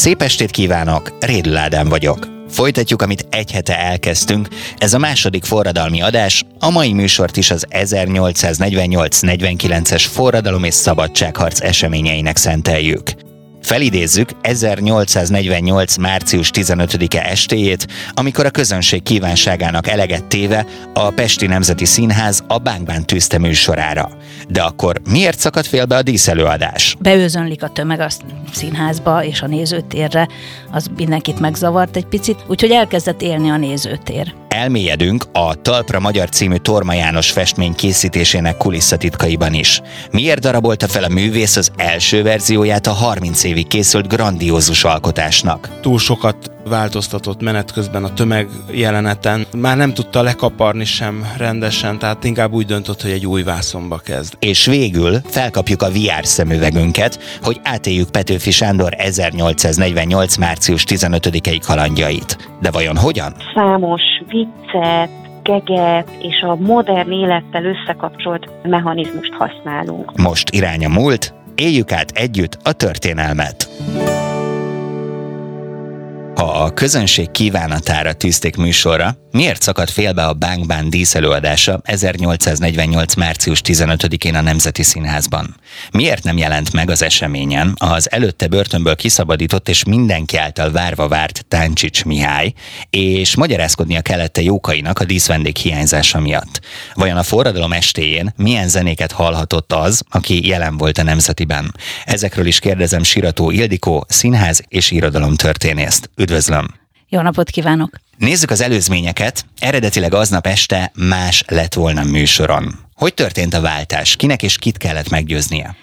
Szép estét kívánok, Rédl Ádám vagyok. Folytatjuk, amit egy hete elkezdtünk. Ez a második forradalmi adás. A mai műsort is az 1848-49-es forradalom és szabadságharc eseményeinek szenteljük. Felidézzük 1848. március 15-e estéjét, amikor a közönség kívánságának eleget téve a Pesti Nemzeti Színház a Bánkbán tűzte műsorára. De akkor miért szakadt félbe a díszelőadás? Beőzönlik a tömeg a színházba és a nézőtérre, az mindenkit megzavart egy picit, úgyhogy elkezdett élni a nézőtér. Elmélyedünk a Talpra Magyar című Torma János festmény készítésének kulisszatitkaiban is. Miért darabolta fel a művész az első verzióját a 30 évig készült grandiózus alkotásnak? Túl sokat változtatott menet közben a tömeg jeleneten. Már nem tudta lekaparni sem rendesen, tehát inkább úgy döntött, hogy egy új vászonba kezd. És végül felkapjuk a VR szemüvegünket, hogy átéljük Petőfi Sándor 1848. március 15-i kalandjait. De vajon hogyan? Számos viccet, geget és a modern élettel összekapcsolt mechanizmust használunk. Most irány a múlt, éljük át együtt a történelmet. Ha a közönség kívánatára tűzték műsorra, miért szakadt félbe a Bánkbán díszelőadása 1848. március 15-én a Nemzeti Színházban? Miért nem jelent meg az eseményen az előtte börtönből kiszabadított és mindenki által várva várt Táncsics Mihály, és magyarázkodnia kellett a jókainak a díszvendég hiányzása miatt? Vajon a forradalom estéjén milyen zenéket hallhatott az, aki jelen volt a Nemzetiben? Ezekről is kérdezem Sirató Ildikó, színház és irodalom történészt. Üdvözlöm! Jó napot kívánok! Nézzük az előzményeket. Eredetileg aznap este más lett volna műsoron. Hogy történt a váltás? Kinek és kit kellett meggyőznie?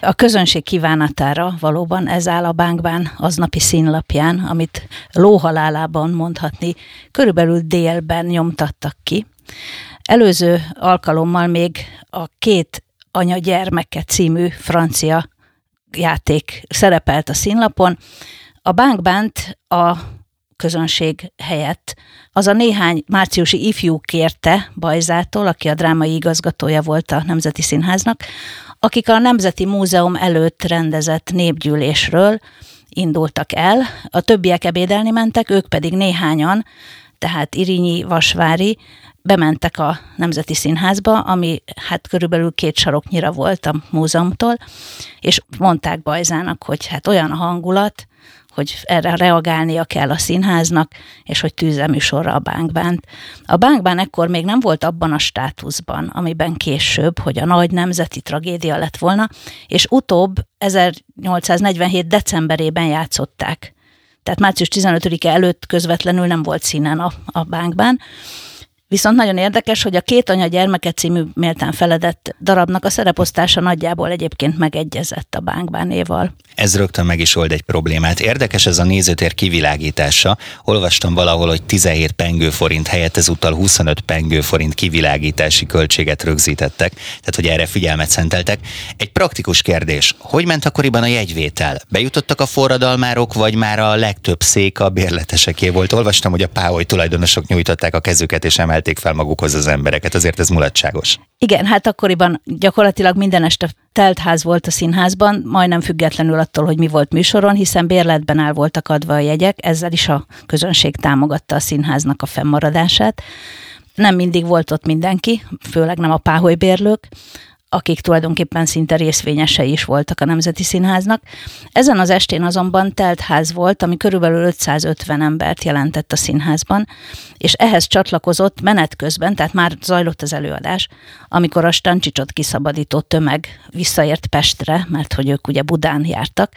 A közönség kívánatára valóban ez áll a bánkbán aznapi színlapján, amit lóhalálában mondhatni, körülbelül délben nyomtattak ki. Előző alkalommal még a két anya gyermeke című francia játék szerepelt a színlapon, a Bánkbánt a közönség helyett. Az a néhány márciusi ifjú kérte Bajzától, aki a drámai igazgatója volt a Nemzeti Színháznak, akik a Nemzeti Múzeum előtt rendezett népgyűlésről indultak el, a többiek ebédelni mentek, ők pedig néhányan, tehát Irinyi, Vasvári, bementek a Nemzeti Színházba, ami hát körülbelül két saroknyira volt a múzeumtól, és mondták Bajzának, hogy hát olyan a hangulat, hogy erre reagálnia kell a színháznak, és hogy tűzeműsorra a bánkbánt. A bánkbán ekkor még nem volt abban a státuszban, amiben később, hogy a nagy nemzeti tragédia lett volna, és utóbb 1847. decemberében játszották. Tehát március 15-e előtt közvetlenül nem volt színen a, a bánkbán. Viszont nagyon érdekes, hogy a Két anya gyermeke című méltán feledett darabnak a szereposztása nagyjából egyébként megegyezett a bánkbánéval. Ez rögtön meg is old egy problémát. Érdekes ez a nézőtér kivilágítása. Olvastam valahol, hogy 17 pengő forint helyett ezúttal 25 pengő forint kivilágítási költséget rögzítettek, tehát hogy erre figyelmet szenteltek. Egy praktikus kérdés, hogy ment akkoriban a jegyvétel? Bejutottak a forradalmárok, vagy már a legtöbb szék a bérleteseké volt? Olvastam, hogy a páholy tulajdonosok nyújtották a kezüket és emelték fel magukhoz az embereket, azért ez mulatságos. Igen, hát akkoriban gyakorlatilag minden este telt ház volt a színházban, majdnem függetlenül attól, hogy mi volt műsoron, hiszen bérletben el voltak adva a jegyek, ezzel is a közönség támogatta a színháznak a fennmaradását. Nem mindig volt ott mindenki, főleg nem a páholybérlők, akik tulajdonképpen szinte részvényesei is voltak a Nemzeti Színháznak. Ezen az estén azonban telt ház volt, ami körülbelül 550 embert jelentett a színházban, és ehhez csatlakozott menet közben, tehát már zajlott az előadás, amikor a Stancsicsot kiszabadító tömeg visszaért Pestre, mert hogy ők ugye Budán jártak,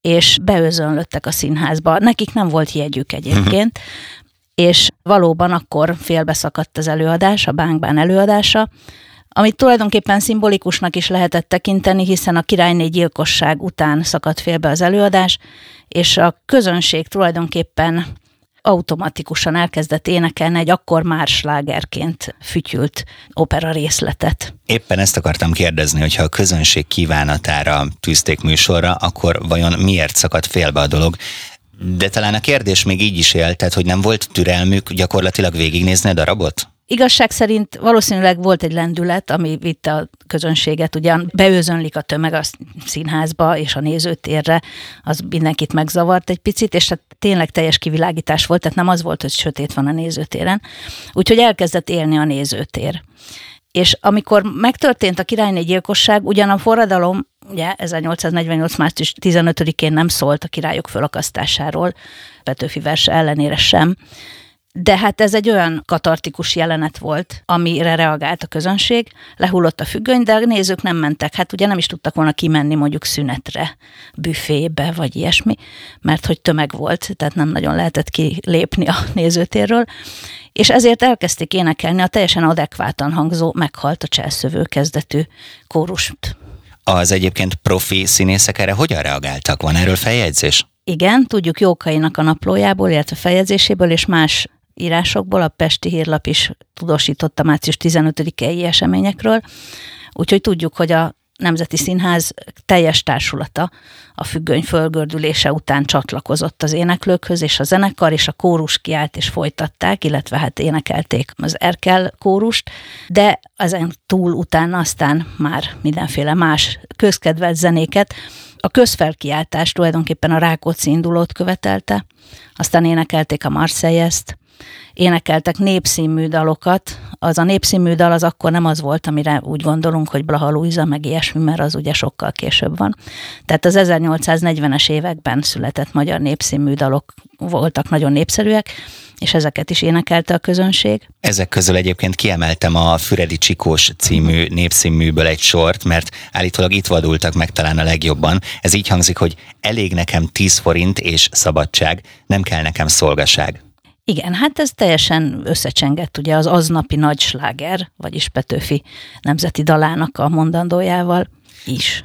és beőzönlöttek a színházba. Nekik nem volt jegyük egyébként, és valóban akkor félbeszakadt az előadás, a Bánkbán előadása, amit tulajdonképpen szimbolikusnak is lehetett tekinteni, hiszen a királyné gyilkosság után szakadt félbe az előadás, és a közönség tulajdonképpen automatikusan elkezdett énekelni egy akkor már slágerként fütyült opera részletet. Éppen ezt akartam kérdezni, hogyha a közönség kívánatára tűzték műsorra, akkor vajon miért szakadt félbe a dolog? De talán a kérdés még így is él, tehát hogy nem volt türelmük gyakorlatilag végignézni a darabot? Igazság szerint valószínűleg volt egy lendület, ami vitte a közönséget, ugyan beőzönlik a tömeg a színházba és a nézőtérre, az mindenkit megzavart egy picit, és hát tényleg teljes kivilágítás volt, tehát nem az volt, hogy sötét van a nézőtéren. Úgyhogy elkezdett élni a nézőtér. És amikor megtörtént a királyné gyilkosság, ugyan a forradalom, ugye 1848. március 15-én nem szólt a királyok fölakasztásáról, Petőfi verse ellenére sem, de hát ez egy olyan katartikus jelenet volt, amire reagált a közönség, lehullott a függöny, de a nézők nem mentek. Hát ugye nem is tudtak volna kimenni mondjuk szünetre, büfébe, vagy ilyesmi, mert hogy tömeg volt, tehát nem nagyon lehetett kilépni a nézőtérről. És ezért elkezdték énekelni a teljesen adekvátan hangzó, meghalt a cselszövő kezdetű kórust. Az egyébként profi színészek erre hogyan reagáltak? Van erről feljegyzés? Igen, tudjuk Jókainak a naplójából, illetve feljegyzéséből és más írásokból, a Pesti Hírlap is tudósította március 15-i eseményekről, úgyhogy tudjuk, hogy a Nemzeti Színház teljes társulata a függöny fölgördülése után csatlakozott az éneklőkhöz, és a zenekar és a kórus kiállt és folytatták, illetve hát énekelték az Erkel kórust, de ezen túl utána aztán már mindenféle más közkedvelt zenéket. A közfelkiáltás tulajdonképpen a Rákóczi indulót követelte, aztán énekelték a Marseillest, énekeltek népszínmű dalokat. Az a népszínmű dal az akkor nem az volt, amire úgy gondolunk, hogy Blaha Luisa, meg ilyesmi, mert az ugye sokkal később van. Tehát az 1840-es években született magyar népszínmű dalok voltak nagyon népszerűek, és ezeket is énekelte a közönség. Ezek közül egyébként kiemeltem a Füredi Csikós című népszínműből egy sort, mert állítólag itt vadultak meg talán a legjobban. Ez így hangzik, hogy elég nekem 10 forint és szabadság, nem kell nekem szolgaság. Igen, hát ez teljesen összecsengett ugye az aznapi nagy sláger, vagyis Petőfi nemzeti dalának a mondandójával is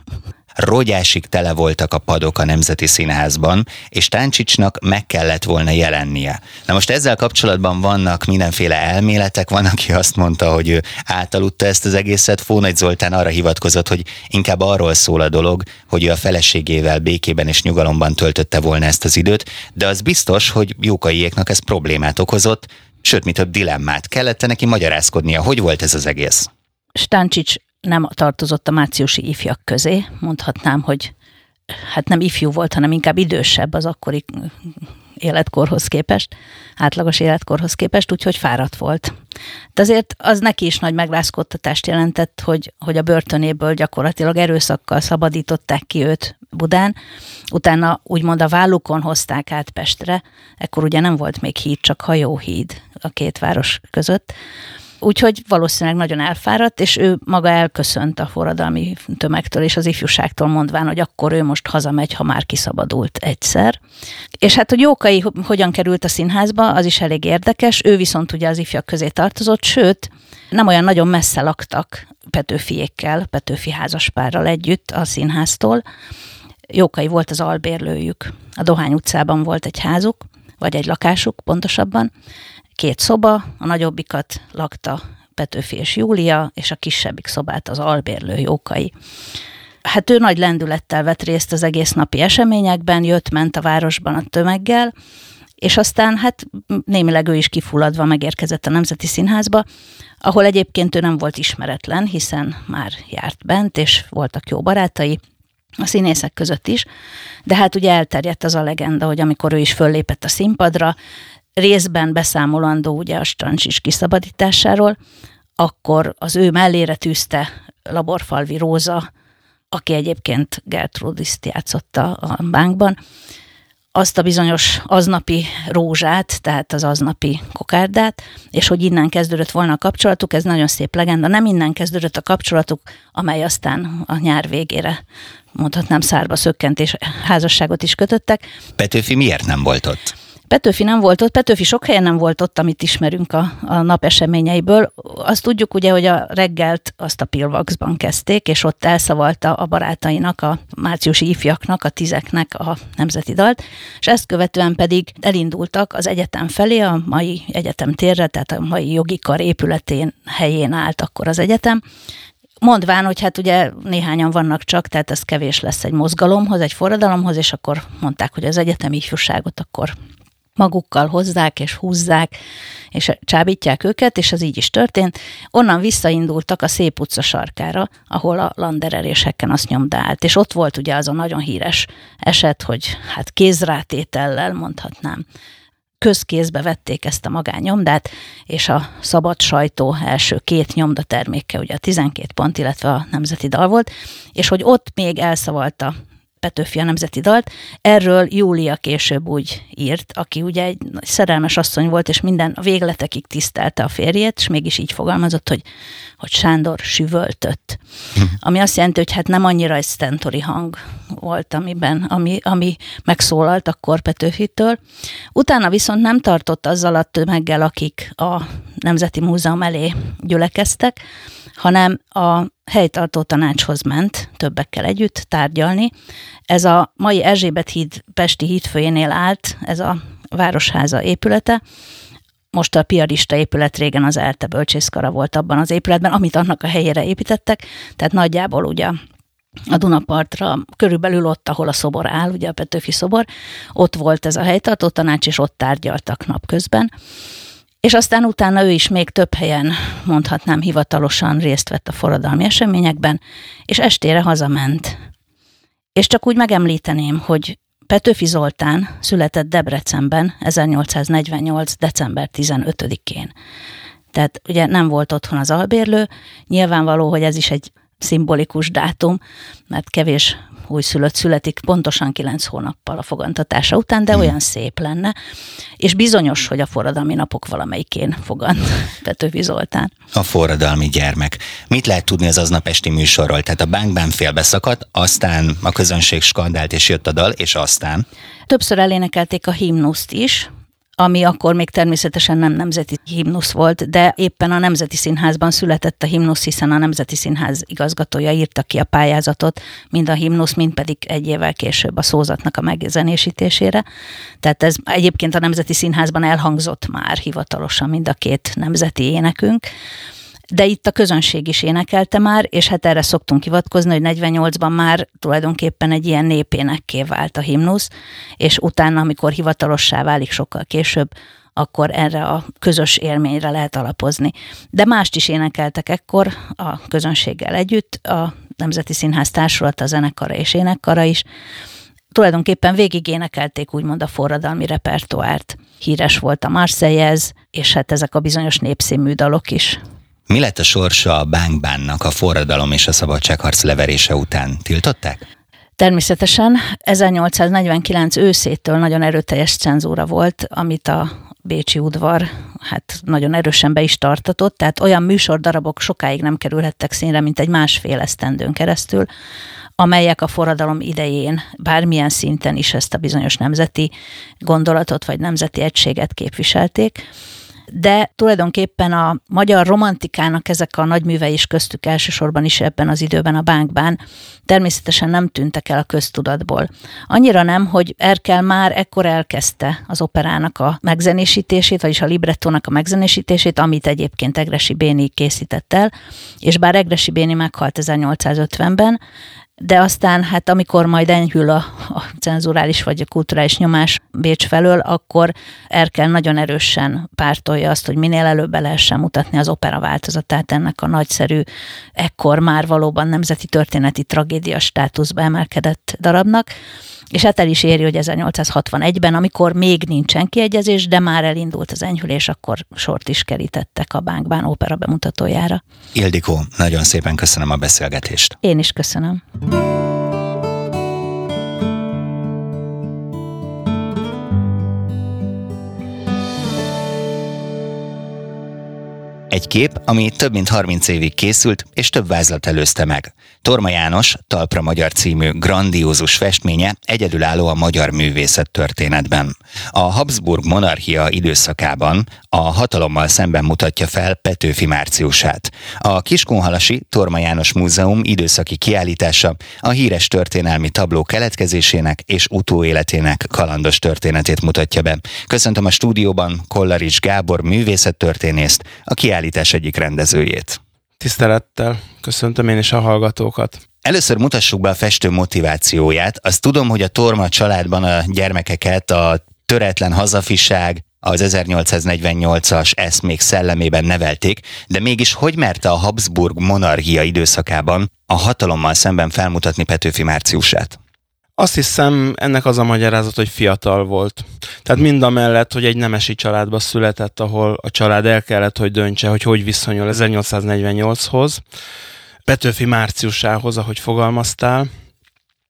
rogyásig tele voltak a padok a Nemzeti Színházban, és Táncsicsnak meg kellett volna jelennie. Na most ezzel kapcsolatban vannak mindenféle elméletek, van, aki azt mondta, hogy ő átaludta ezt az egészet, Fónagy Zoltán arra hivatkozott, hogy inkább arról szól a dolog, hogy ő a feleségével békében és nyugalomban töltötte volna ezt az időt, de az biztos, hogy Jókaiéknak ez problémát okozott, sőt, mi több dilemmát. Kellett neki magyarázkodnia, hogy volt ez az egész? Stáncsics nem tartozott a márciusi ifjak közé, mondhatnám, hogy hát nem ifjú volt, hanem inkább idősebb az akkori életkorhoz képest, átlagos életkorhoz képest, úgyhogy fáradt volt. De azért az neki is nagy megrázkodtatást jelentett, hogy, hogy a börtönéből gyakorlatilag erőszakkal szabadították ki őt Budán, utána úgymond a vállukon hozták át Pestre, ekkor ugye nem volt még híd, csak hajóhíd a két város között, Úgyhogy valószínűleg nagyon elfáradt, és ő maga elköszönt a forradalmi tömegtől és az ifjúságtól mondván, hogy akkor ő most hazamegy, ha már kiszabadult egyszer. És hát, hogy Jókai hogyan került a színházba, az is elég érdekes. Ő viszont ugye az ifjak közé tartozott, sőt, nem olyan nagyon messze laktak Petőfiékkel, Petőfi házaspárral együtt a színháztól. Jókai volt az albérlőjük. A Dohány utcában volt egy házuk, vagy egy lakásuk pontosabban, két szoba, a nagyobbikat lakta Petőfi és Júlia, és a kisebbik szobát az albérlő Jókai. Hát ő nagy lendülettel vett részt az egész napi eseményekben, jött-ment a városban a tömeggel, és aztán hát némileg ő is kifulladva megérkezett a Nemzeti Színházba, ahol egyébként ő nem volt ismeretlen, hiszen már járt bent, és voltak jó barátai, a színészek között is, de hát ugye elterjedt az a legenda, hogy amikor ő is föllépett a színpadra, részben beszámolandó ugye a Strancsis kiszabadításáról, akkor az ő mellére tűzte Laborfalvi Róza, aki egyébként Gertrudiszt játszotta a bánkban, azt a bizonyos aznapi rózsát, tehát az aznapi kokárdát, és hogy innen kezdődött volna a kapcsolatuk, ez nagyon szép legenda. Nem innen kezdődött a kapcsolatuk, amely aztán a nyár végére mondhatnám szárba szökkent és házasságot is kötöttek. Petőfi miért nem volt ott? Petőfi nem volt ott, Petőfi sok helyen nem volt ott, amit ismerünk a, a nap eseményeiből. Azt tudjuk ugye, hogy a reggelt azt a Pilvaxban kezdték, és ott elszavalta a barátainak, a márciusi ifjaknak, a tizeknek a nemzeti dalt, és ezt követően pedig elindultak az egyetem felé, a mai egyetem térre, tehát a mai jogi kar épületén helyén állt akkor az egyetem, mondván, hogy hát ugye néhányan vannak csak, tehát ez kevés lesz egy mozgalomhoz, egy forradalomhoz, és akkor mondták, hogy az egyetemi ifjúságot akkor magukkal hozzák és húzzák, és csábítják őket, és az így is történt. Onnan visszaindultak a Szép utca sarkára, ahol a landererésekken azt nyomdált. És ott volt ugye az a nagyon híres eset, hogy hát kézrátétellel mondhatnám, közkézbe vették ezt a magánnyomdát, és a szabad sajtó első két nyomda terméke, ugye a 12 pont, illetve a nemzeti dal volt, és hogy ott még elszavalta Petőfi a nemzeti dalt. Erről Júlia később úgy írt, aki ugye egy szerelmes asszony volt, és minden a végletekig tisztelte a férjét, és mégis így fogalmazott, hogy, hogy Sándor süvöltött. Hm. Ami azt jelenti, hogy hát nem annyira egy stentori hang volt, amiben, ami, ami megszólalt akkor Petőfitől. Utána viszont nem tartott azzal a tömeggel, akik a Nemzeti Múzeum elé gyülekeztek, hanem a helytartó tanácshoz ment többekkel együtt tárgyalni. Ez a mai Erzsébet híd Pesti hídfőjénél állt, ez a városháza épülete, most a piarista épület régen az ELTE bölcsészkara volt abban az épületben, amit annak a helyére építettek, tehát nagyjából ugye a Dunapartra, körülbelül ott, ahol a szobor áll, ugye a Petőfi szobor, ott volt ez a helytartó tanács, és ott tárgyaltak napközben. És aztán utána ő is még több helyen, mondhatnám hivatalosan részt vett a forradalmi eseményekben, és estére hazament. És csak úgy megemlíteném, hogy Petőfi Zoltán született Debrecenben 1848. december 15-én. Tehát ugye nem volt otthon az albérlő, nyilvánvaló, hogy ez is egy szimbolikus dátum, mert kevés újszülött születik pontosan kilenc hónappal a fogantatása után, de hmm. olyan szép lenne, és bizonyos, hogy a forradalmi napok valamelyikén fogant Petőfi Zoltán. A forradalmi gyermek. Mit lehet tudni az aznap esti műsorról? Tehát a bánkban félbeszakadt, aztán a közönség skandált és jött a dal, és aztán? Többször elénekelték a himnuszt is, ami akkor még természetesen nem nemzeti himnusz volt, de éppen a Nemzeti Színházban született a himnusz, hiszen a Nemzeti Színház igazgatója írta ki a pályázatot, mind a himnusz, mind pedig egy évvel később a szózatnak a megzenésítésére. Tehát ez egyébként a Nemzeti Színházban elhangzott már hivatalosan mind a két nemzeti énekünk de itt a közönség is énekelte már, és hát erre szoktunk hivatkozni, hogy 48-ban már tulajdonképpen egy ilyen népénekké vált a himnusz, és utána, amikor hivatalossá válik sokkal később, akkor erre a közös élményre lehet alapozni. De mást is énekeltek ekkor a közönséggel együtt, a Nemzeti Színház Társulata, zenekara és énekkara is. Tulajdonképpen végig énekelték úgymond a forradalmi repertoárt. Híres volt a Marseillaise, és hát ezek a bizonyos népszínmű dalok is. Mi lett a sorsa a Bánkbánnak a forradalom és a szabadságharc leverése után? Tiltották? Természetesen 1849 őszétől nagyon erőteljes cenzúra volt, amit a Bécsi udvar hát nagyon erősen be is tartatott, tehát olyan műsordarabok sokáig nem kerülhettek színre, mint egy másfél esztendőn keresztül, amelyek a forradalom idején bármilyen szinten is ezt a bizonyos nemzeti gondolatot vagy nemzeti egységet képviselték de tulajdonképpen a magyar romantikának ezek a nagyművei is köztük elsősorban is ebben az időben a bánkbán természetesen nem tűntek el a köztudatból. Annyira nem, hogy Erkel már ekkor elkezdte az operának a megzenésítését, vagyis a librettónak a megzenésítését, amit egyébként Egresi Béni készített el, és bár Egresi Béni meghalt 1850-ben, de aztán hát amikor majd enyhül a, a cenzurális vagy a kulturális nyomás Bécs felől, akkor Erkel nagyon erősen pártolja azt, hogy minél előbb be lehessen mutatni az opera változatát ennek a nagyszerű, ekkor már valóban nemzeti történeti tragédia státuszba emelkedett darabnak, és hát el is éri, hogy 1861-ben, amikor még nincsen kiegyezés, de már elindult az enyhülés, akkor sort is kerítettek a Bánkbán ópera bemutatójára. Ildikó, nagyon szépen köszönöm a beszélgetést. Én is köszönöm. Música Egy kép, ami több mint 30 évig készült, és több vázlat előzte meg. Torma János, Talpra Magyar című grandiózus festménye egyedülálló a magyar művészet történetben. A Habsburg monarchia időszakában a hatalommal szemben mutatja fel Petőfi márciusát. A Kiskunhalasi Torma János Múzeum időszaki kiállítása a híres történelmi tabló keletkezésének és utóéletének kalandos történetét mutatja be. Köszöntöm a stúdióban Kollarics Gábor művészettörténészt, a kiállítás egyik rendezőjét. Tisztelettel köszöntöm én is a hallgatókat. Először mutassuk be a festő motivációját. Azt tudom, hogy a Torma családban a gyermekeket a töretlen hazafiság, az 1848-as eszmék szellemében nevelték, de mégis hogy merte a Habsburg monarchia időszakában a hatalommal szemben felmutatni Petőfi Márciusát? Azt hiszem, ennek az a magyarázat, hogy fiatal volt. Tehát mind a mellett, hogy egy nemesi családba született, ahol a család el kellett, hogy döntse, hogy hogy viszonyul 1848-hoz, Petőfi márciusához, ahogy fogalmaztál.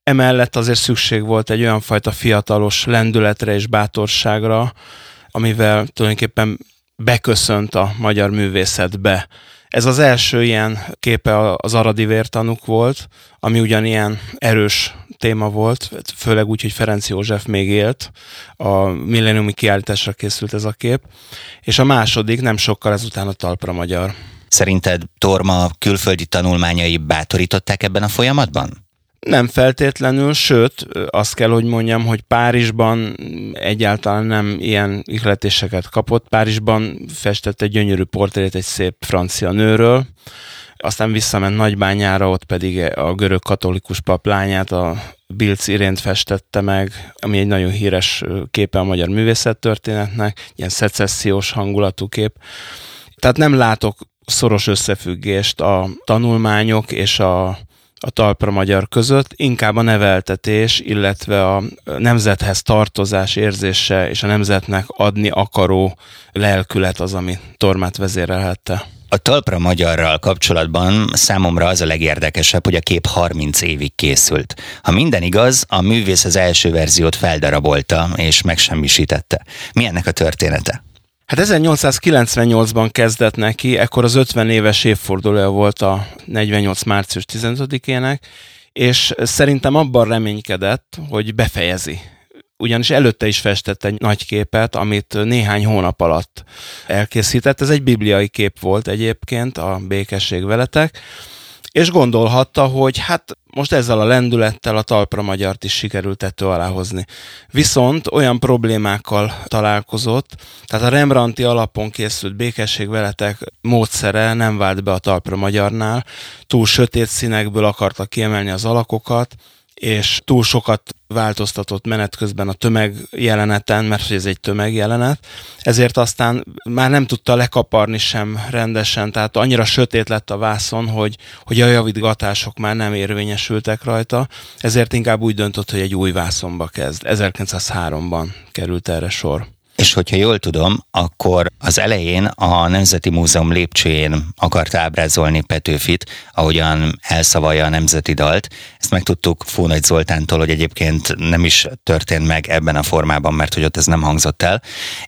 Emellett azért szükség volt egy olyan fajta fiatalos lendületre és bátorságra, amivel tulajdonképpen beköszönt a magyar művészetbe. Ez az első ilyen képe az aradi vértanuk volt, ami ugyanilyen erős téma volt, főleg úgy, hogy Ferenc József még élt, a milleniumi kiállításra készült ez a kép, és a második nem sokkal ezután a talpra magyar. Szerinted Torma külföldi tanulmányai bátorították ebben a folyamatban? Nem feltétlenül, sőt, azt kell, hogy mondjam, hogy Párizsban egyáltalán nem ilyen ihletéseket kapott. Párizsban festett egy gyönyörű portrét egy szép francia nőről, aztán visszament Nagybányára, ott pedig a görög katolikus pap lányát, a Bilc Irént festette meg, ami egy nagyon híres képe a magyar művészettörténetnek, ilyen szecessziós hangulatú kép. Tehát nem látok szoros összefüggést a tanulmányok és a a talpra magyar között, inkább a neveltetés, illetve a nemzethez tartozás érzése és a nemzetnek adni akaró lelkület az, ami Tormát vezérelhette. A talpra magyarral kapcsolatban számomra az a legérdekesebb, hogy a kép 30 évig készült. Ha minden igaz, a művész az első verziót feldarabolta és megsemmisítette. Mi ennek a története? Hát 1898-ban kezdett neki, ekkor az 50 éves évfordulója volt a 48. március 15-ének, és szerintem abban reménykedett, hogy befejezi. Ugyanis előtte is festett egy nagy képet, amit néhány hónap alatt elkészített. Ez egy bibliai kép volt egyébként, a békesség veletek, és gondolhatta, hogy hát most ezzel a lendülettel a talpra magyart is sikerült tető alá hozni. Viszont olyan problémákkal találkozott, tehát a Rembrandti alapon készült békesség veletek módszere nem vált be a talpra magyarnál, túl sötét színekből akarta kiemelni az alakokat, és túl sokat változtatott menet közben a tömegjeleneten, mert hogy ez egy tömegjelenet, ezért aztán már nem tudta lekaparni sem rendesen, tehát annyira sötét lett a vászon, hogy, hogy a javítgatások már nem érvényesültek rajta, ezért inkább úgy döntött, hogy egy új vászonba kezd. 1903-ban került erre sor. És hogyha jól tudom, akkor az elején a Nemzeti Múzeum lépcsőjén akart ábrázolni Petőfit, ahogyan elszavalja a nemzeti dalt. Ezt megtudtuk Fónagy Zoltántól, hogy egyébként nem is történt meg ebben a formában, mert hogy ott ez nem hangzott el.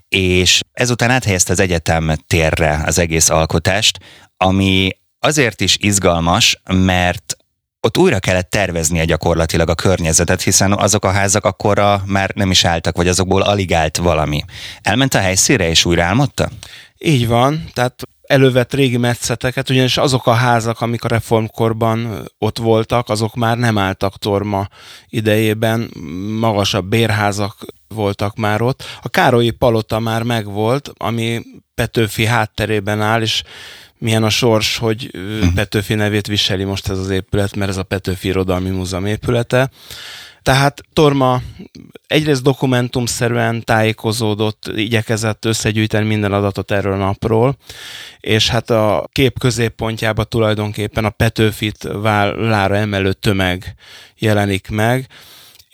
És ezután áthelyezte az egyetem térre az egész alkotást, ami azért is izgalmas, mert ott újra kellett terveznie gyakorlatilag a környezetet, hiszen azok a házak akkorra már nem is álltak, vagy azokból alig állt valami. Elment a helyszíre és újra álmodta? Így van, tehát elővett régi metszeteket, ugyanis azok a házak, amik a reformkorban ott voltak, azok már nem álltak torma idejében, magasabb bérházak voltak már ott. A Károlyi Palota már megvolt, ami Petőfi hátterében áll, és milyen a sors, hogy uh-huh. Petőfi nevét viseli most ez az épület, mert ez a Petőfi Irodalmi Múzeum épülete. Tehát Torma egyrészt dokumentumszerűen tájékozódott, igyekezett összegyűjteni minden adatot erről a napról, és hát a kép középpontjába tulajdonképpen a Petőfit vállára emelő tömeg jelenik meg,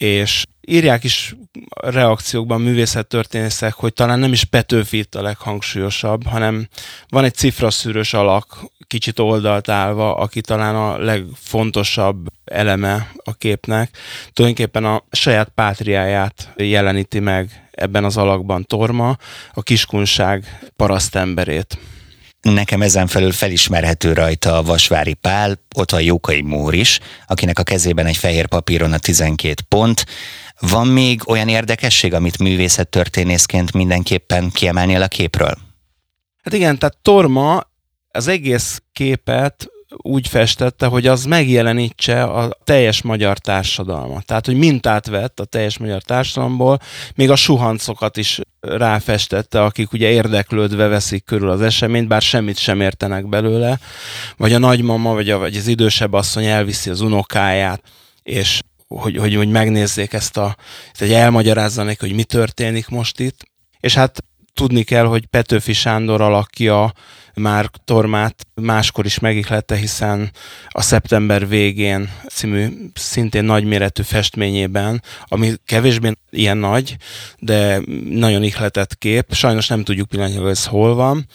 és írják is reakciókban művészettörténészek, hogy talán nem is Petőfi itt a leghangsúlyosabb, hanem van egy cifraszűrös alak, kicsit oldalt állva, aki talán a legfontosabb eleme a képnek. Tulajdonképpen a saját pátriáját jeleníti meg ebben az alakban Torma, a kiskunság parasztemberét. Nekem ezen felül felismerhető rajta a Vasvári Pál, ott van Jókai Mór is, akinek a kezében egy fehér papíron a 12 pont. Van még olyan érdekesség, amit művészettörténészként mindenképpen kiemelnél a képről? Hát igen, tehát Torma az egész képet úgy festette, hogy az megjelenítse a teljes magyar társadalmat. Tehát, hogy mintát vett a teljes magyar társadalomból, még a suhancokat is ráfestette, akik ugye érdeklődve veszik körül az eseményt, bár semmit sem értenek belőle, vagy a nagymama, vagy, a, vagy az idősebb asszony elviszi az unokáját, és hogy, hogy, hogy megnézzék ezt a, hogy elmagyarázzanak, hogy mi történik most itt. És hát tudni kell, hogy Petőfi Sándor alakja már Tormát máskor is megihlette, hiszen a szeptember végén című szintén nagyméretű festményében, ami kevésbé ilyen nagy, de nagyon ihletett kép, sajnos nem tudjuk pillanatnyilag, ez hol van,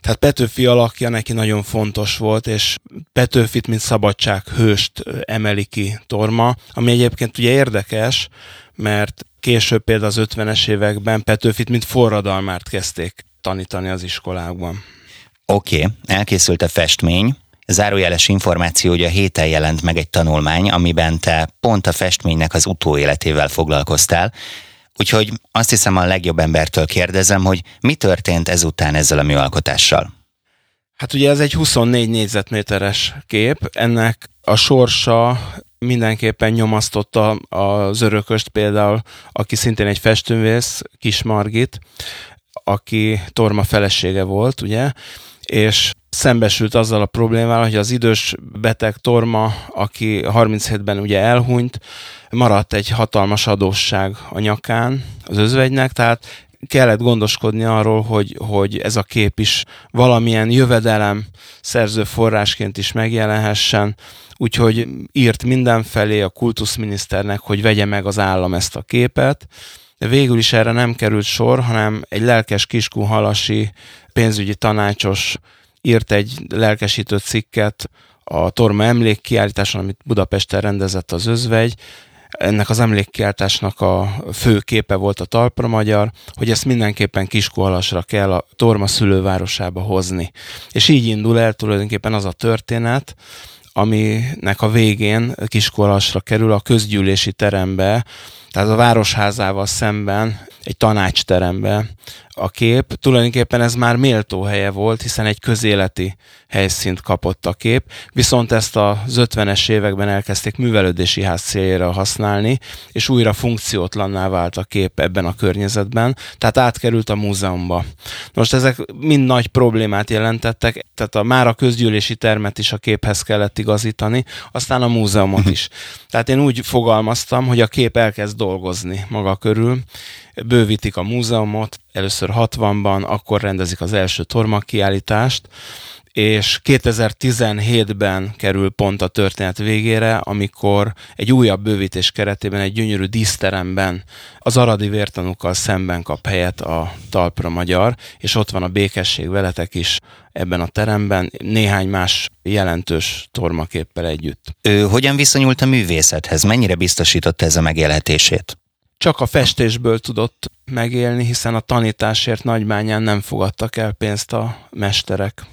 tehát Petőfi alakja neki nagyon fontos volt, és Petőfit, mint szabadság hőst emeli ki Torma, ami egyébként ugye érdekes, mert később például az 50-es években Petőfit, mint forradalmárt kezdték tanítani az iskolákban. Oké, okay, elkészült a festmény, zárójeles információ, hogy a héten jelent meg egy tanulmány, amiben te pont a festménynek az utóéletével foglalkoztál. Úgyhogy azt hiszem a legjobb embertől kérdezem, hogy mi történt ezután ezzel a műalkotással? Hát ugye ez egy 24 négyzetméteres kép, ennek a sorsa mindenképpen nyomasztotta az örököst például, aki szintén egy festővész, Kis Margit, aki Torma felesége volt, ugye, és szembesült azzal a problémával, hogy az idős beteg Torma, aki 37-ben ugye elhunyt, maradt egy hatalmas adósság a nyakán az özvegynek, tehát kellett gondoskodni arról, hogy, hogy ez a kép is valamilyen jövedelem szerző forrásként is megjelenhessen, úgyhogy írt mindenfelé a kultuszminiszternek, hogy vegye meg az állam ezt a képet, de végül is erre nem került sor, hanem egy lelkes kiskú halasi pénzügyi tanácsos írt egy lelkesítő cikket a Torma emlékkiállításon, amit Budapesten rendezett az özvegy, ennek az emlékkiáltásnak a fő képe volt a talpra magyar, hogy ezt mindenképpen Kiskuhalasra kell a Torma szülővárosába hozni. És így indul el tulajdonképpen az a történet, aminek a végén Kiskuhalasra kerül a közgyűlési terembe, tehát a városházával szemben egy tanácsterembe a kép. Tulajdonképpen ez már méltó helye volt, hiszen egy közéleti helyszínt kapott a kép, viszont ezt az 50-es években elkezdték művelődési ház céljára használni, és újra funkciótlanná vált a kép ebben a környezetben, tehát átkerült a múzeumba. Most ezek mind nagy problémát jelentettek, tehát a, már a közgyűlési termet is a képhez kellett igazítani, aztán a múzeumot is. Tehát én úgy fogalmaztam, hogy a kép elkezd dolgozni maga körül, bővítik a múzeumot, először 60-ban, akkor rendezik az első torma kiállítást, és 2017-ben kerül pont a történet végére, amikor egy újabb bővítés keretében egy gyönyörű díszteremben az aradi vértanúkkal szemben kap helyet a talpra magyar, és ott van a békesség veletek is ebben a teremben, néhány más jelentős tormaképpel együtt. Ő hogyan viszonyult a művészethez? Mennyire biztosította ez a megélhetését? Csak a festésből tudott megélni, hiszen a tanításért nagybányán nem fogadtak el pénzt a mesterek.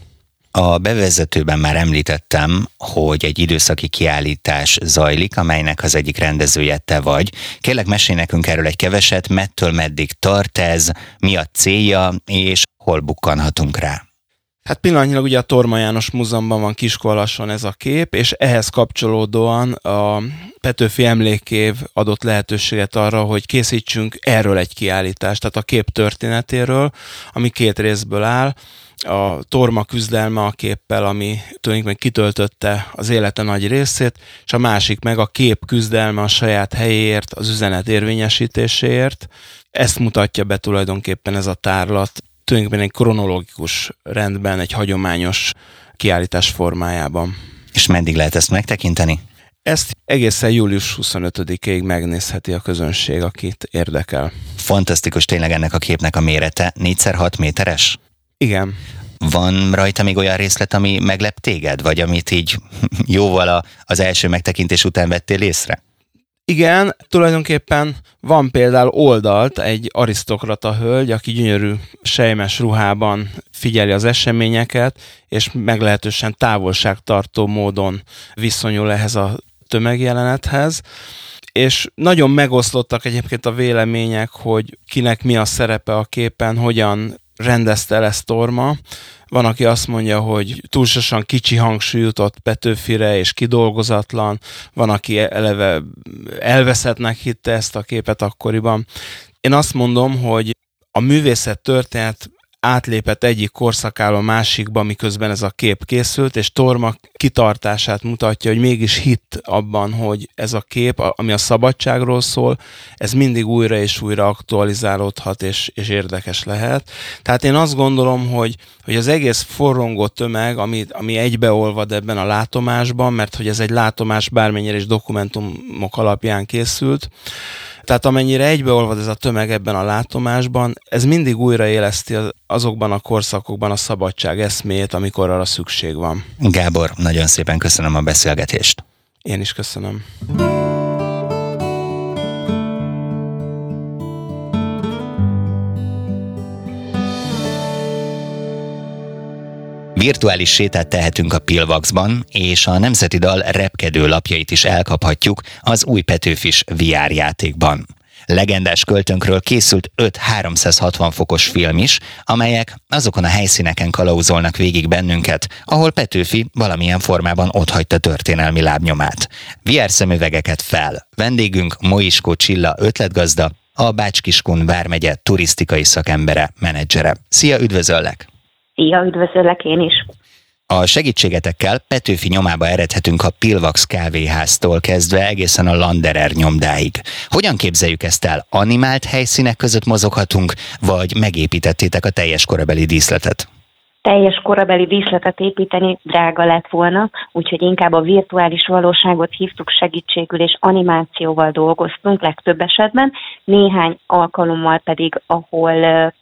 A bevezetőben már említettem, hogy egy időszaki kiállítás zajlik, amelynek az egyik rendezője te vagy. Kérlek, mesélj nekünk erről egy keveset, mettől meddig tart ez, mi a célja, és hol bukkanhatunk rá. Hát pillanatnyilag ugye a Torma János Múzeumban van Kiskolason ez a kép, és ehhez kapcsolódóan a Petőfi emlékév adott lehetőséget arra, hogy készítsünk erről egy kiállítást, tehát a kép történetéről, ami két részből áll a Torma küzdelme a képpel, ami tulajdonképpen kitöltötte az élete nagy részét, és a másik meg a kép küzdelme a saját helyéért, az üzenet érvényesítéséért. Ezt mutatja be tulajdonképpen ez a tárlat tulajdonképpen egy kronológikus rendben, egy hagyományos kiállítás formájában. És meddig lehet ezt megtekinteni? Ezt egészen július 25-ig megnézheti a közönség, akit érdekel. Fantasztikus tényleg ennek a képnek a mérete. 4x6 méteres? Igen. Van rajta még olyan részlet, ami meglep téged, vagy amit így jóval az első megtekintés után vettél észre? Igen, tulajdonképpen van például oldalt egy arisztokrata hölgy, aki gyönyörű sejmes ruhában figyeli az eseményeket, és meglehetősen távolságtartó módon viszonyul ehhez a tömegjelenethez. És nagyon megoszlottak egyébként a vélemények, hogy kinek mi a szerepe a képen, hogyan rendezte el ezt Torma. Van, aki azt mondja, hogy túlságosan kicsi hangsúly jutott Petőfire és kidolgozatlan, van, aki eleve elveszettnek hitte ezt a képet akkoriban. Én azt mondom, hogy a művészet történet átlépett egyik korszakáról másikba, miközben ez a kép készült, és Torma kitartását mutatja, hogy mégis hit abban, hogy ez a kép, ami a szabadságról szól, ez mindig újra és újra aktualizálódhat, és, és érdekes lehet. Tehát én azt gondolom, hogy, hogy az egész forrongó tömeg, ami, ami egybeolvad ebben a látomásban, mert hogy ez egy látomás bármennyire is dokumentumok alapján készült, tehát amennyire egybeolvad ez a tömeg ebben a látomásban, ez mindig újraéleszti azokban a korszakokban a szabadság eszmét, amikor arra szükség van. Gábor, nagyon szépen köszönöm a beszélgetést. Én is köszönöm. Virtuális sétát tehetünk a Pilvaxban, és a Nemzeti Dal repkedő lapjait is elkaphatjuk az új Petőfis VR játékban. Legendás költönkről készült 5 360 fokos film is, amelyek azokon a helyszíneken kalauzolnak végig bennünket, ahol Petőfi valamilyen formában otthagyta történelmi lábnyomát. VR szemüvegeket fel. Vendégünk Moiskó Csilla ötletgazda, a Bácskiskun vármegye turisztikai szakembere, menedzsere. Szia, üdvözöllek! Szia, üdvözöllek én is! A segítségetekkel Petőfi nyomába eredhetünk a Pilvax kávéháztól kezdve egészen a Landerer nyomdáig. Hogyan képzeljük ezt el? Animált helyszínek között mozoghatunk, vagy megépítettétek a teljes korabeli díszletet? Teljes korabeli díszletet építeni drága lett volna, úgyhogy inkább a virtuális valóságot hívtuk segítségül, és animációval dolgoztunk legtöbb esetben, néhány alkalommal pedig, ahol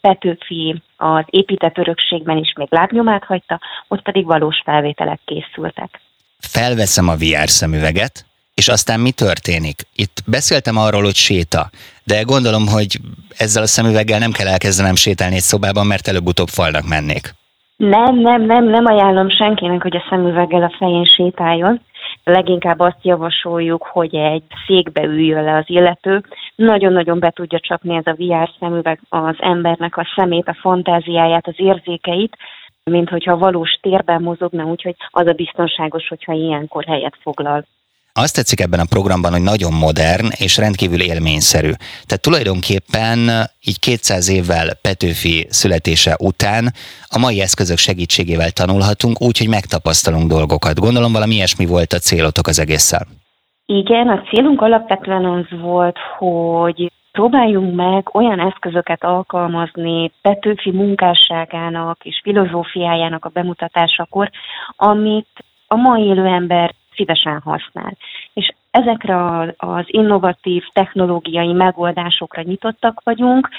Petőfi az épített örökségben is még lábnyomát hagyta, ott pedig valós felvételek készültek. Felveszem a VR szemüveget, és aztán mi történik? Itt beszéltem arról, hogy séta, de gondolom, hogy ezzel a szemüveggel nem kell elkezdenem sétálni egy szobában, mert előbb-utóbb falnak mennék. Nem, nem, nem, nem ajánlom senkinek, hogy a szemüveggel a fején sétáljon. Leginkább azt javasoljuk, hogy egy székbe üljön le az illető. Nagyon-nagyon be tudja csapni ez a VR szemüveg az embernek a szemét, a fantáziáját, az érzékeit, mint hogyha valós térben mozogna, úgyhogy az a biztonságos, hogyha ilyenkor helyet foglal. Azt tetszik ebben a programban, hogy nagyon modern és rendkívül élményszerű. Tehát tulajdonképpen így 200 évvel Petőfi születése után a mai eszközök segítségével tanulhatunk úgy, hogy megtapasztalunk dolgokat. Gondolom valami ilyesmi volt a célotok az egésszel. Igen, a célunk alapvetően az volt, hogy próbáljunk meg olyan eszközöket alkalmazni Petőfi munkásságának és filozófiájának a bemutatásakor, amit a mai élő ember szívesen használ. És ezekre az innovatív technológiai megoldásokra nyitottak vagyunk,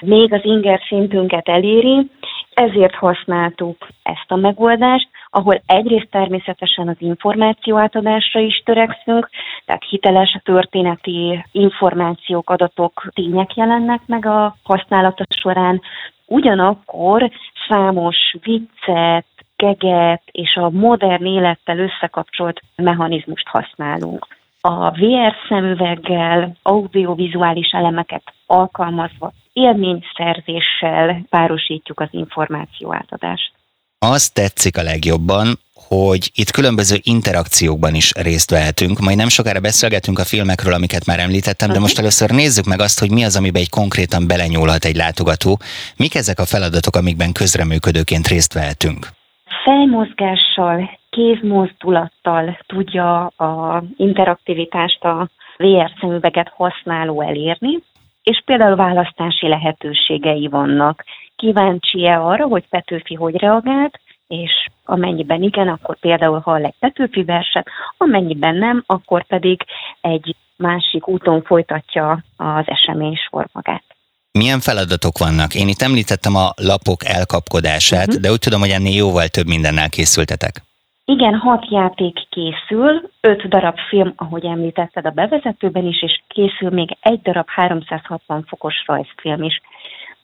még az inger szintünket eléri, ezért használtuk ezt a megoldást, ahol egyrészt természetesen az információ átadásra is törekszünk, tehát hiteles történeti információk, adatok, tények jelennek meg a használata során, ugyanakkor számos viccet, geget és a modern élettel összekapcsolt mechanizmust használunk. A VR szemüveggel audiovizuális elemeket alkalmazva élményszerzéssel párosítjuk az információ átadást. Azt tetszik a legjobban, hogy itt különböző interakciókban is részt vehetünk. Majd nem sokára beszélgetünk a filmekről, amiket már említettem, de most először nézzük meg azt, hogy mi az, amiben egy konkrétan belenyúlhat egy látogató. Mik ezek a feladatok, amikben közreműködőként részt vehetünk? Fejmozgással, kézmozdulattal tudja a interaktivitást a VR szemüveget használó elérni, és például választási lehetőségei vannak. Kíváncsi-e arra, hogy Petőfi hogy reagált, és amennyiben igen, akkor például hall egy Petőfi verset, amennyiben nem, akkor pedig egy másik úton folytatja az esemény sor magát. Milyen feladatok vannak? Én itt említettem a lapok elkapkodását, uh-huh. de úgy tudom, hogy ennél jóval több mindennel készültetek. Igen, hat játék készül, öt darab film, ahogy említetted a bevezetőben is, és készül még egy darab 360 fokos rajzfilm is.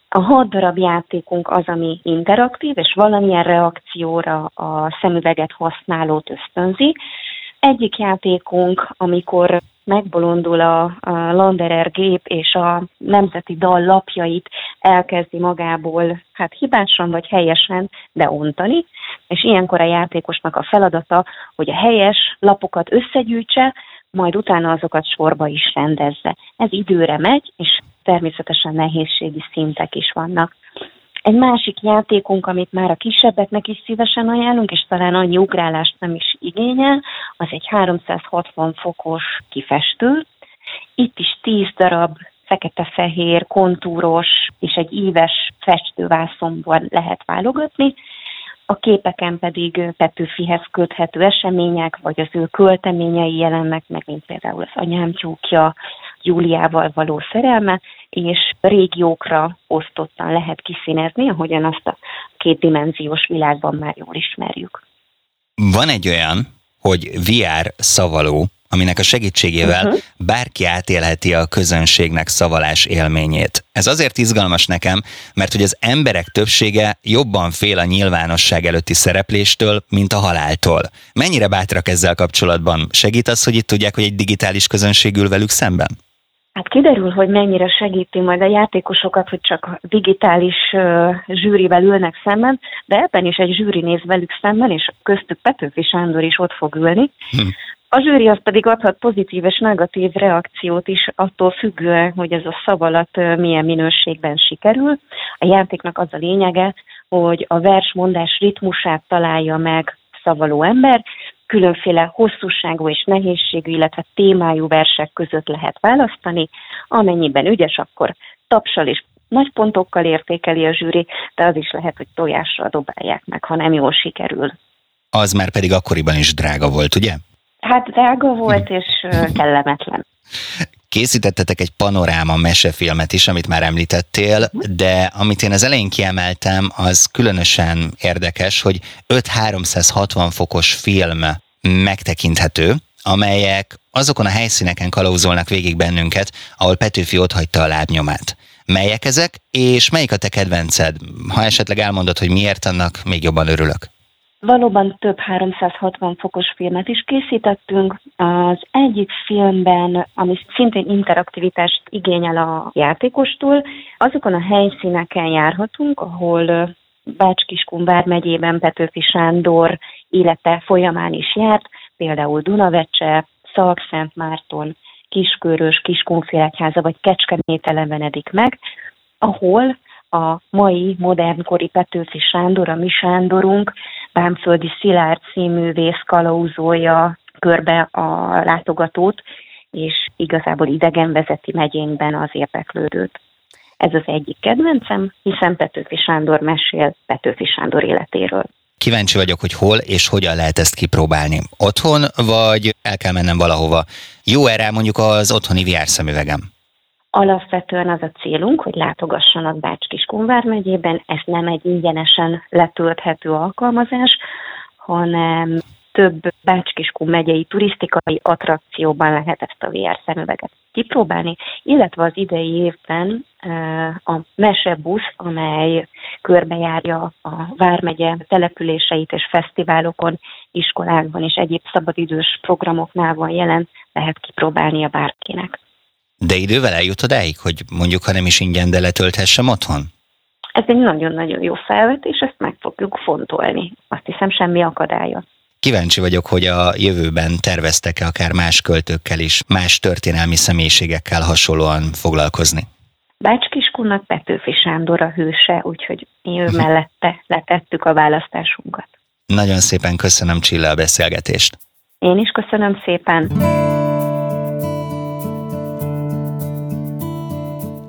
A hat darab játékunk az, ami interaktív, és valamilyen reakcióra a szemüveget használót ösztönzi. Egyik játékunk, amikor megbolondul a, a Landerer gép, és a nemzeti dal lapjait elkezdi magából, hát hibásan vagy helyesen, de ontani, és ilyenkor a játékosnak a feladata, hogy a helyes lapokat összegyűjtse, majd utána azokat sorba is rendezze. Ez időre megy, és természetesen nehézségi szintek is vannak. Egy másik játékunk, amit már a kisebbeknek is szívesen ajánlunk, és talán annyi ugrálást nem is igényel, az egy 360 fokos kifestő. Itt is 10 darab fekete-fehér, kontúros és egy íves festővászonban lehet válogatni, a képeken pedig Petőfihez köthető események, vagy az ő költeményei jelennek meg, mint például az anyám tyúkja, Júliával való szerelme, és régiókra osztottan lehet kiszínezni, ahogyan azt a kétdimenziós világban már jól ismerjük. Van egy olyan, hogy VR szavaló, aminek a segítségével uh-huh. bárki átélheti a közönségnek szavalás élményét. Ez azért izgalmas nekem, mert hogy az emberek többsége jobban fél a nyilvánosság előtti szerepléstől, mint a haláltól. Mennyire bátrak ezzel kapcsolatban? Segít az, hogy itt tudják, hogy egy digitális közönség ül velük szemben? Hát kiderül, hogy mennyire segíti majd a játékosokat, hogy csak digitális uh, zsűrivel ülnek szemben, de ebben is egy zsűri néz velük szemben, és köztük Petőfi Sándor is ott fog ülni. Hm. A zsűri az pedig adhat pozitív és negatív reakciót is attól függően, hogy ez a szavalat milyen minőségben sikerül. A játéknak az a lényege, hogy a versmondás ritmusát találja meg szavaló ember, különféle hosszúságú és nehézségű, illetve témájú versek között lehet választani. Amennyiben ügyes, akkor tapsal és nagy pontokkal értékeli a zsűri, de az is lehet, hogy tojással dobálják meg, ha nem jól sikerül. Az már pedig akkoriban is drága volt, ugye? Hát drága volt és kellemetlen. Készítettetek egy panoráma mesefilmet is, amit már említettél, de amit én az elején kiemeltem, az különösen érdekes, hogy 5-360 fokos film megtekinthető, amelyek azokon a helyszíneken kalauzolnak végig bennünket, ahol Petőfi hagyta a lábnyomát. Melyek ezek, és melyik a te kedvenced? Ha esetleg elmondod, hogy miért, annak még jobban örülök. Valóban több 360 fokos filmet is készítettünk. Az egyik filmben, ami szintén interaktivitást igényel a játékostól, azokon a helyszíneken járhatunk, ahol Bács-Kiskun vármegyében Petőfi Sándor élete folyamán is járt, például Dunavecse, Szalkszent Márton, Kiskörös, Kiskunfélegyháza vagy Kecskemét elevenedik meg, ahol a mai modernkori Petőfi Sándor, a mi Sándorunk, Bámföldi Szilárd színművész kalauzolja körbe a látogatót, és igazából idegen vezeti megyénkben az érdeklődőt. Ez az egyik kedvencem, hiszen Petőfi Sándor mesél Petőfi Sándor életéről. Kíváncsi vagyok, hogy hol és hogyan lehet ezt kipróbálni. Otthon, vagy el kell mennem valahova? Jó erre mondjuk az otthoni VR szemüvegem. Alapvetően az a célunk, hogy látogassanak Bács-Kiskun megyében. Ez nem egy ingyenesen letölthető alkalmazás, hanem több Bács-Kiskun megyei turisztikai attrakcióban lehet ezt a VR szemüveget kipróbálni, illetve az idei évben eh, a mesebusz, amely körbejárja a Vármegye településeit és fesztiválokon, iskolákban és egyéb szabadidős programoknál van jelen, lehet kipróbálni a bárkinek. De idővel eljut odáig, hogy mondjuk, ha nem is ingyen, de letölthessem otthon? Ez egy nagyon-nagyon jó felvetés, ezt meg fogjuk fontolni. Azt hiszem, semmi akadálya. Kíváncsi vagyok, hogy a jövőben terveztek-e akár más költőkkel is, más történelmi személyiségekkel hasonlóan foglalkozni. Bács Kiskunnak Petőfi Sándor a hőse, úgyhogy mi ő mellette letettük a választásunkat. Nagyon szépen köszönöm Csilla a beszélgetést. Én is köszönöm szépen.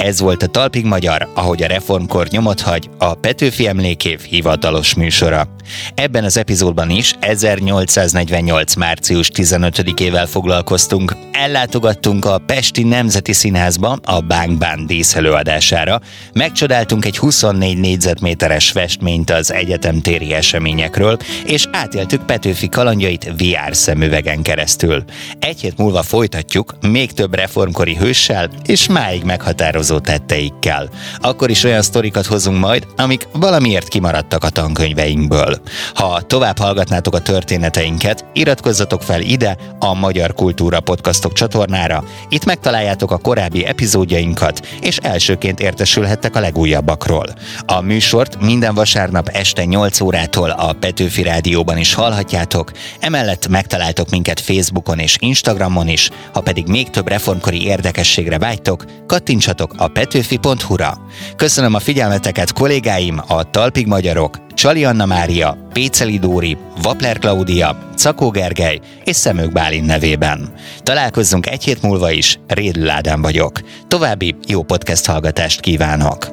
Ez volt a Talpig Magyar, ahogy a reformkor nyomot hagy, a Petőfi Emlékév hivatalos műsora. Ebben az epizódban is 1848. március 15-ével foglalkoztunk. Ellátogattunk a Pesti Nemzeti Színházba a Bang Bang díszelőadására, megcsodáltunk egy 24 négyzetméteres festményt az egyetemtéri eseményekről, és átéltük Petőfi kalandjait VR szemüvegen keresztül. Egy hét múlva folytatjuk még több reformkori hőssel és máig meghatározó tetteikkel. Akkor is olyan sztorikat hozunk majd, amik valamiért kimaradtak a tankönyveinkből. Ha tovább hallgatnátok a történeteinket, iratkozzatok fel ide a Magyar Kultúra Podcastok csatornára. Itt megtaláljátok a korábbi epizódjainkat, és elsőként értesülhettek a legújabbakról. A műsort minden vasárnap este 8 órától a Petőfi Rádióban is hallhatjátok, emellett megtaláltok minket Facebookon és Instagramon is, ha pedig még több reformkori érdekességre vágytok, kattintsatok a petőfi.hu-ra. Köszönöm a figyelmeteket kollégáim, a Talpig Magyarok, Csali Anna Mária, Péceli Dóri, Vapler Klaudia, Cakó Gergely és Szemők Bálin nevében. Találkozzunk egy hét múlva is, Rédül Ádám vagyok. További jó podcast hallgatást kívánok!